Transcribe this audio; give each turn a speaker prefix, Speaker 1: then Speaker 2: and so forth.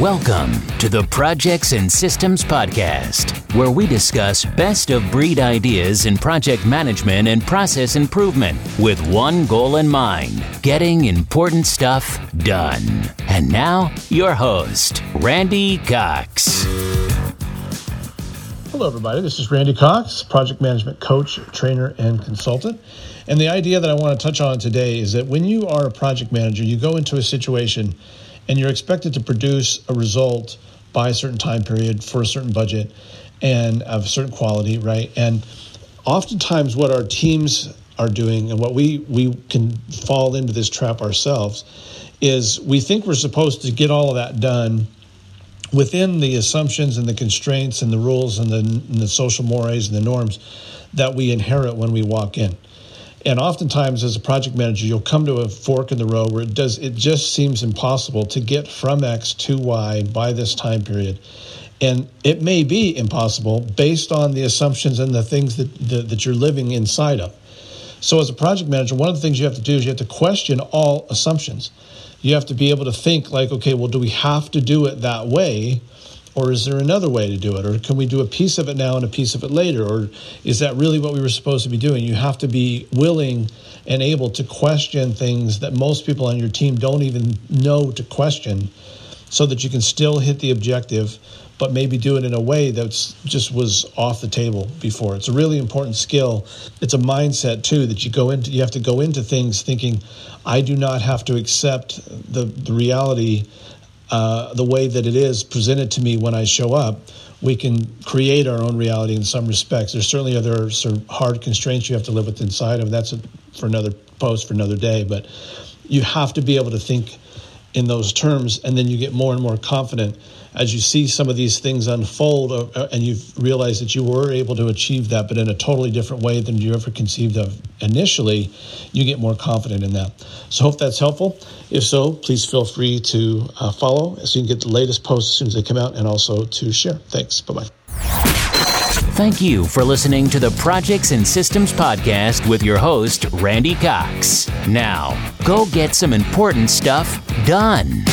Speaker 1: Welcome to the Projects and Systems Podcast, where we discuss best of breed ideas in project management and process improvement with one goal in mind getting important stuff done. And now, your host, Randy Cox.
Speaker 2: Hello, everybody. This is Randy Cox, project management coach, trainer, and consultant. And the idea that I want to touch on today is that when you are a project manager, you go into a situation and you're expected to produce a result by a certain time period for a certain budget and of certain quality, right? And oftentimes, what our teams are doing and what we we can fall into this trap ourselves is we think we're supposed to get all of that done within the assumptions and the constraints and the rules and the, and the social mores and the norms that we inherit when we walk in. And oftentimes, as a project manager, you'll come to a fork in the road where it does it just seems impossible to get from X to Y by this time period. And it may be impossible based on the assumptions and the things that, that, that you're living inside of. So, as a project manager, one of the things you have to do is you have to question all assumptions. You have to be able to think, like, okay, well, do we have to do it that way? Or is there another way to do it? Or can we do a piece of it now and a piece of it later? Or is that really what we were supposed to be doing? You have to be willing and able to question things that most people on your team don't even know to question so that you can still hit the objective but maybe do it in a way that's just was off the table before. It's a really important skill. It's a mindset too that you go into. You have to go into things thinking, I do not have to accept the the reality uh, the way that it is presented to me when I show up, we can create our own reality in some respects. There's certainly other sort of hard constraints you have to live with inside of. That's a, for another post for another day. But you have to be able to think in those terms, and then you get more and more confident as you see some of these things unfold uh, uh, and you've realized that you were able to achieve that, but in a totally different way than you ever conceived of initially, you get more confident in that. So, hope that's helpful. If so, please feel free to uh, follow so you can get the latest posts as soon as they come out and also to share. Thanks. Bye bye.
Speaker 1: Thank you for listening to the Projects and Systems Podcast with your host, Randy Cox. Now, go get some important stuff done.